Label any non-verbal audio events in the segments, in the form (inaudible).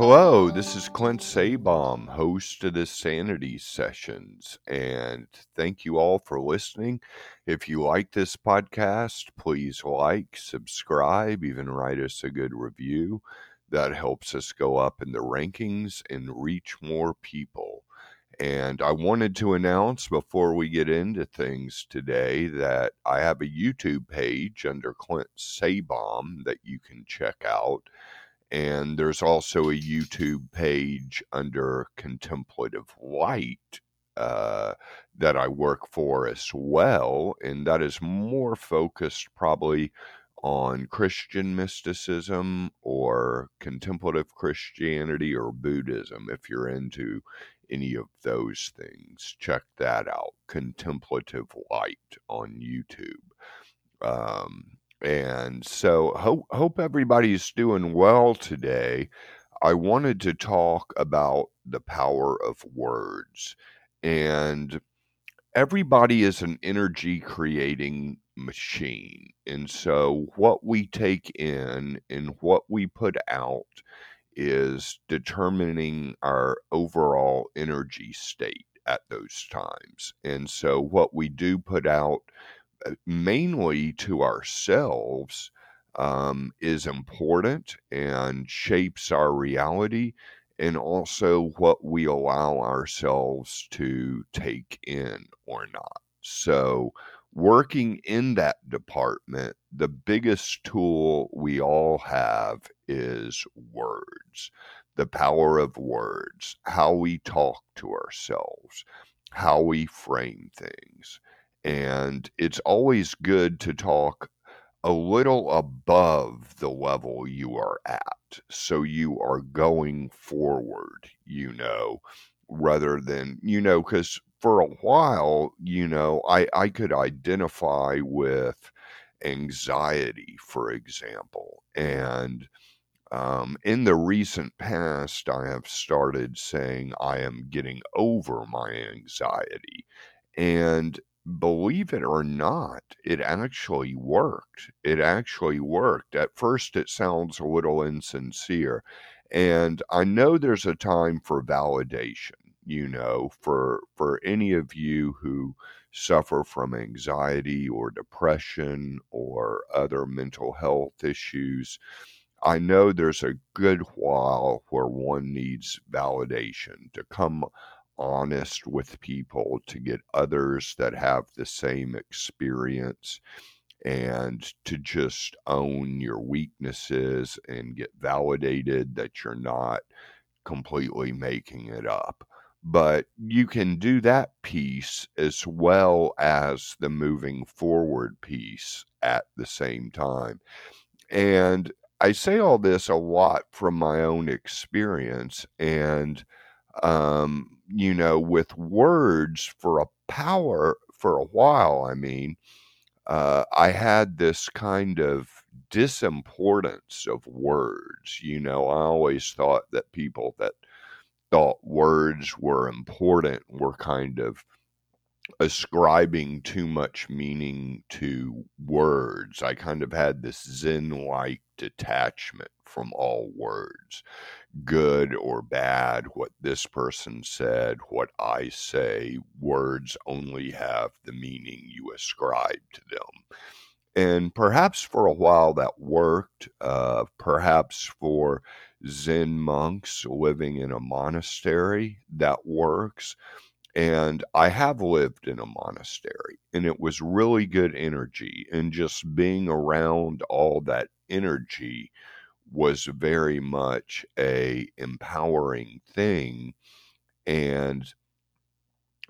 Hello, this is Clint Sabom, host of the Sanity Sessions, and thank you all for listening. If you like this podcast, please like, subscribe, even write us a good review. That helps us go up in the rankings and reach more people. And I wanted to announce before we get into things today that I have a YouTube page under Clint Sabom that you can check out and there's also a YouTube page under Contemplative Light uh, that I work for as well, and that is more focused probably on Christian mysticism or contemplative Christianity or Buddhism. If you're into any of those things, check that out. Contemplative Light on YouTube. Um, and so, hope, hope everybody's doing well today. I wanted to talk about the power of words. And everybody is an energy creating machine. And so, what we take in and what we put out is determining our overall energy state at those times. And so, what we do put out mainly to ourselves um, is important and shapes our reality and also what we allow ourselves to take in or not. So, working in that department, the biggest tool we all have is words, the power of words, how we talk to ourselves, how we frame things. And it's always good to talk a little above the level you are at. So you are going forward, you know, rather than, you know, because for a while, you know, I, I could identify with anxiety, for example. And um, in the recent past, I have started saying I am getting over my anxiety. And believe it or not, it actually worked. It actually worked. At first, it sounds a little insincere. And I know there's a time for validation, you know, for, for any of you who suffer from anxiety or depression or other mental health issues. I know there's a good while where one needs validation to come honest with people, to get others that have the same experience, and to just own your weaknesses and get validated that you're not completely making it up. But you can do that piece as well as the moving forward piece at the same time. And I say all this a lot from my own experience. And um, you know, with words for a power for a while. I mean, uh, I had this kind of disimportance of words. You know, I always thought that people that thought words were important were kind of ascribing too much meaning to words. I kind of had this Zen like detachment from all words, good or bad, what this person said, what I say. Words only have the meaning you ascribe to them. And perhaps for a while that worked, uh, perhaps for Zen monks living in a monastery, that works and I have lived in a monastery, and it was really good energy. And just being around all that energy was very much a empowering thing. And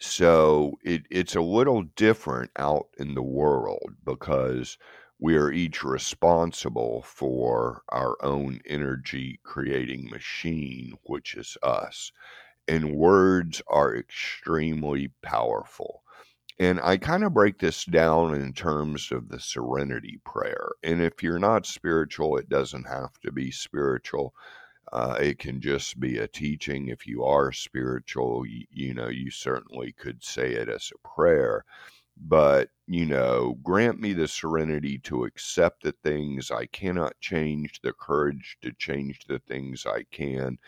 so it, it's a little different out in the world because we are each responsible for our own energy creating machine, which is us and words are extremely powerful. And I kind of break this down in terms of the serenity prayer. And if you're not spiritual, it doesn't have to be spiritual. Uh, it can just be a teaching. If you are spiritual, you, you know, you certainly could say it as a prayer. but you know, grant me the serenity to accept the things I cannot change, the courage to change the things I can,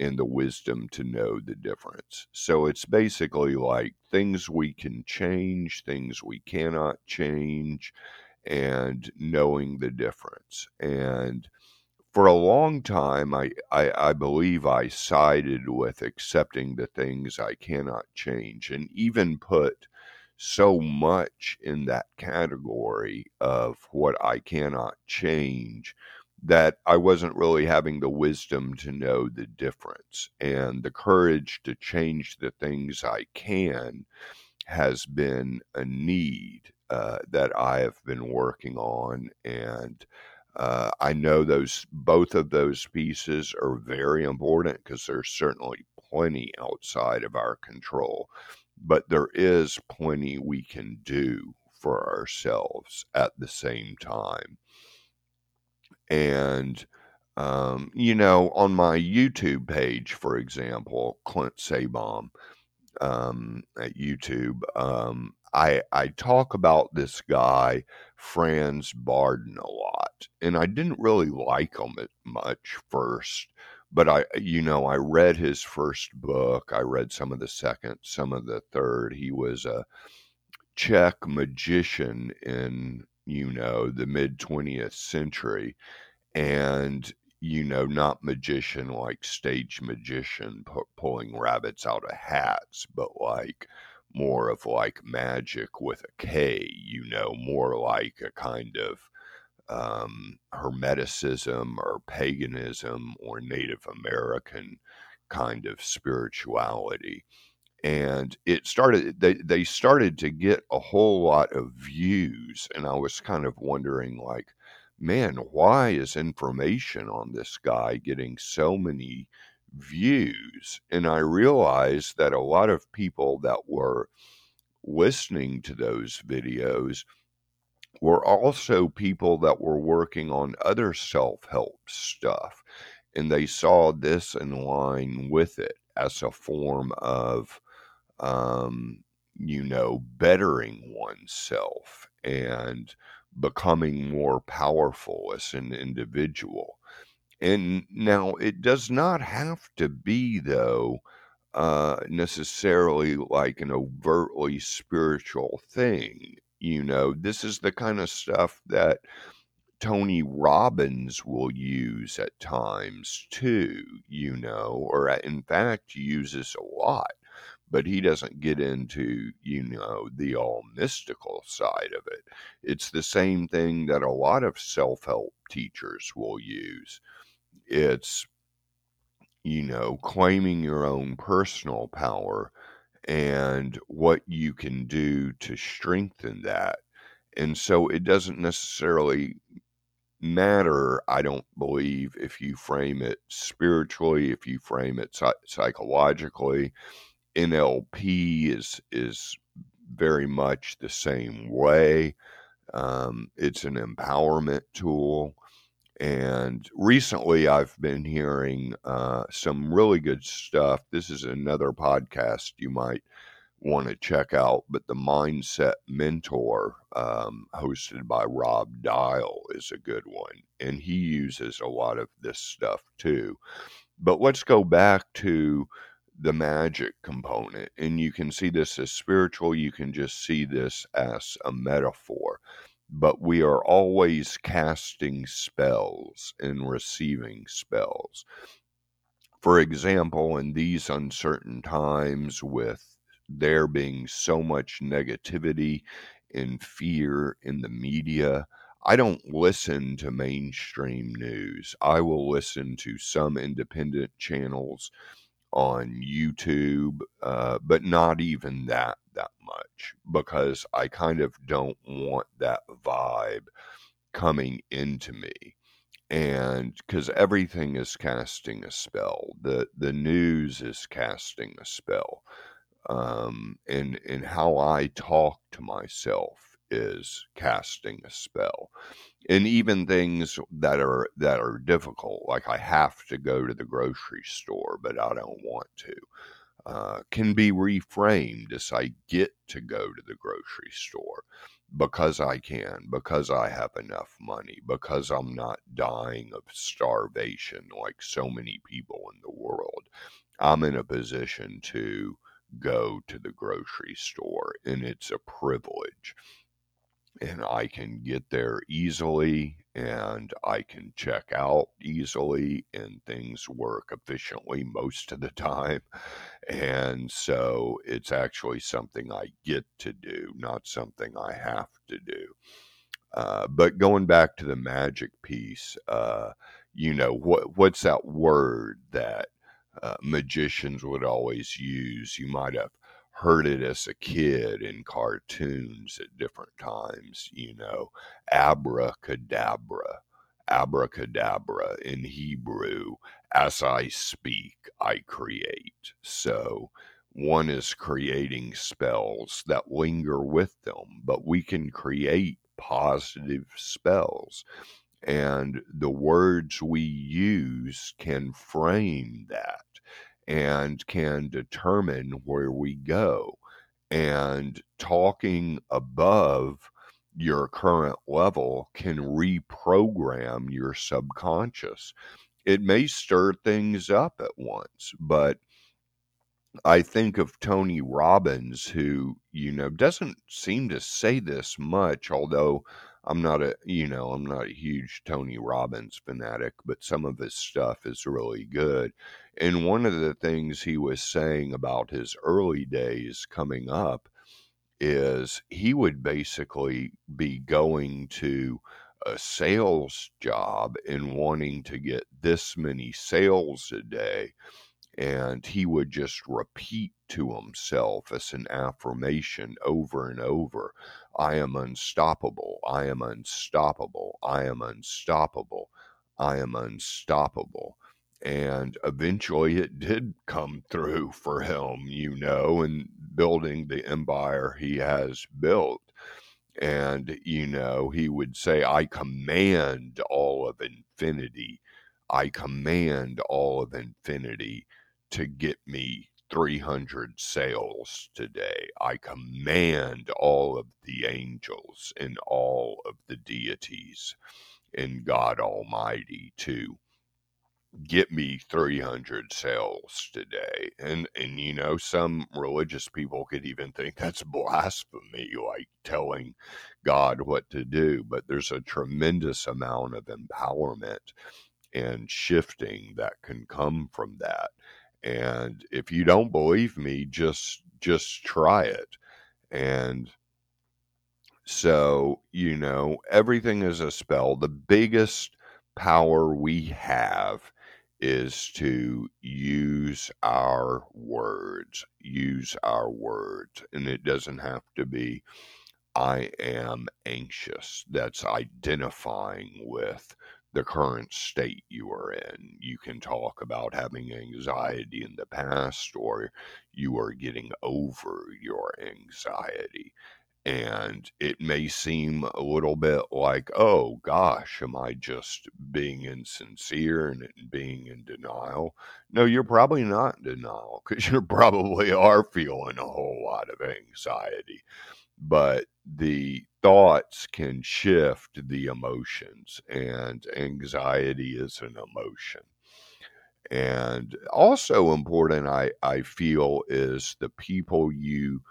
and the wisdom to know the difference. So it's basically like things we can change, things we cannot change, and knowing the difference. And for a long time, I, I, I, believe I sided with accepting the things I cannot change and even put so much in that category of what I cannot change that I wasn't really having the wisdom to know the difference. And the courage to change the things I can has been a need uh, that I have been working on. And uh, I know those both of those pieces are very important because there's certainly plenty outside of our control but there is plenty we can do for ourselves at the same time. And, um, you know, on my YouTube page, for example, Clint Sabom um, at YouTube, um, I, I talk about this guy, Franz Bardon, a lot. And I didn't really like him much first but I, you know, I read his first book. I read some of the second, some of the third. He was a Czech magician in, you know, the mid 20th century. And, you know, not magician like stage magician pu- pulling rabbits out of hats, but like more of like magic with a K, you know, more like a kind of um, Hermeticism or paganism or Native American kind of spirituality. And it started, they, they started to get a whole lot of views. And I was kind of wondering, like, man, why is information on this guy getting so many views? And I realized that a lot of people that were listening to those videos were also people that were working on other self help stuff. And they saw this in line with it as a form of, um, you know, bettering oneself and becoming more powerful as an individual. And now it does not have to be, though, uh, necessarily like an overtly spiritual thing. You know, this is the kind of stuff that Tony Robbins will use at times too, you know, or in fact uses a lot, but he doesn't get into, you know, the all mystical side of it. It's the same thing that a lot of self help teachers will use. It's, you know, claiming your own personal power and what you can do to strengthen that. And so it doesn't necessarily matter, I don't believe, if you frame it spiritually, if you frame it psychologically. NLP is is very much the same way. Um, it's an empowerment tool. And recently, I've been hearing uh, some really good stuff. This is another podcast you might want to check out, but the Mindset Mentor, um, hosted by Rob Dial, is a good one. And he uses a lot of this stuff too. But let's go back to the magic component. And you can see this as spiritual, you can just see this as a metaphor but we are always casting spells and receiving spells. For example, in these uncertain times, with there being so much negativity and fear in the media, I don't listen to mainstream news. I will listen to some independent channels on YouTube, uh, but not even that that much because I kind of don't want that vibe coming into me. And because everything is casting a spell, the the news is casting a spell, um, and and how I talk to myself is casting a spell and even things that are that are difficult like i have to go to the grocery store but i don't want to uh, can be reframed as I get to go to the grocery store because I can, because I have enough money, because I'm not dying of starvation like so many people in the world. I'm in a position to go to the grocery store, and it's a privilege. And I can get there easily, and I can check out easily, and things work efficiently most of the time. And so it's actually something I get to do, not something I have to do. Uh, but going back to the magic piece, uh, you know what what's that word that uh, magicians would always use? You might have heard it as a kid in cartoons at different times. You know, abracadabra, abracadabra in Hebrew. As I speak, I create. So one is creating spells that linger with them, but we can create positive spells. And the words we use can frame that and can determine where we go. And talking above your current level can reprogram your subconscious. It may stir things up at once, but I think of Tony Robbins, who, you know, doesn't seem to say this much, although I'm not a, you know, I'm not a huge Tony Robbins fanatic, but some of his stuff is really good. And one of the things he was saying about his early days coming up is he would basically be going to a sales job and wanting to get this many sales a day and he would just repeat to himself as an affirmation over and over I am unstoppable, I am unstoppable, I am unstoppable, I am unstoppable. And eventually it did come through (laughs) for him, you know, and building the empire he has built. And, you know, he would say, I command all of infinity. I command all of infinity to get me 300 sales today. I command all of the angels and all of the deities and God Almighty to get me 300 sales today. And, and, you know, some religious people could even think that's blasphemy, like telling God what to do. But there's a tremendous amount of empowerment and shifting that can come from that and if you don't believe me just just try it. And so you know everything is a spell. The biggest power we have is to use our words use our words and it doesn't have to be i am anxious. That's identifying with the current state you are in. You can talk about having anxiety in the past or you are getting over your anxiety. And it may seem a little bit like, oh gosh, am I just being insincere and being in denial? No, you're probably not in denial because (laughs) you probably are feeling a whole lot of anxiety. But the thoughts can shift the emotions, and anxiety is an emotion. And also important, I, I feel, is the people you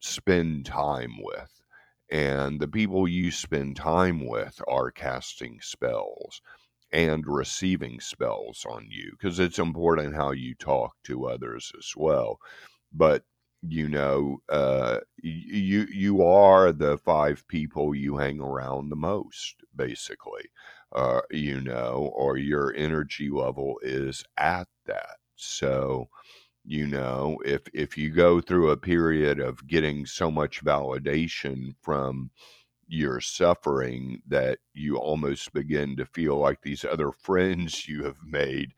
spend time with. And the people you spend time with are casting spells and receiving spells on you because it's important how you talk to others as well. But you know uh, you you are the five people you hang around the most basically uh, you know or your energy level is at that. So you know if if you go through a period of getting so much validation from your suffering that you almost begin to feel like these other (laughs) friends you have made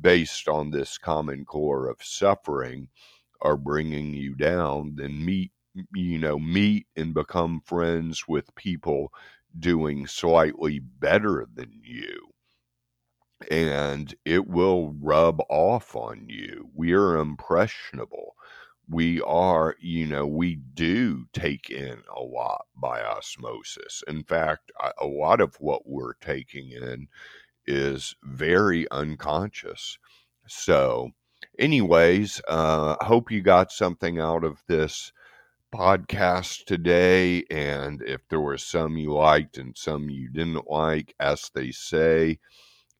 based on this common core of suffering are bringing you down, then meet you know meet and become friends with people doing slightly better than you and it will rub off on you. We are impressionable. We are, you know, we do take in a lot by osmosis. In fact, a lot of what we're taking in is very unconscious. So, anyways, uh, hope you got something out of this podcast today. And if there were some you liked and some you didn't like, as they say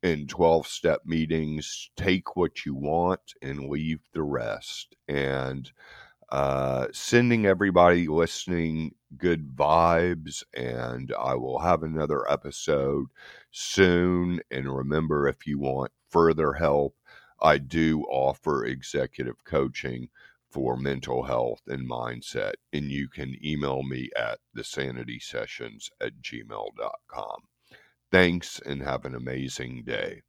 in 12 step meetings, take what you want and leave the rest. And uh, sending everybody listening good vibes, and I will have another episode soon. And remember, if you want further help, I do offer executive coaching for mental health and mindset, and you can email me at thesanitysessions at gmail.com. Thanks and have an amazing day.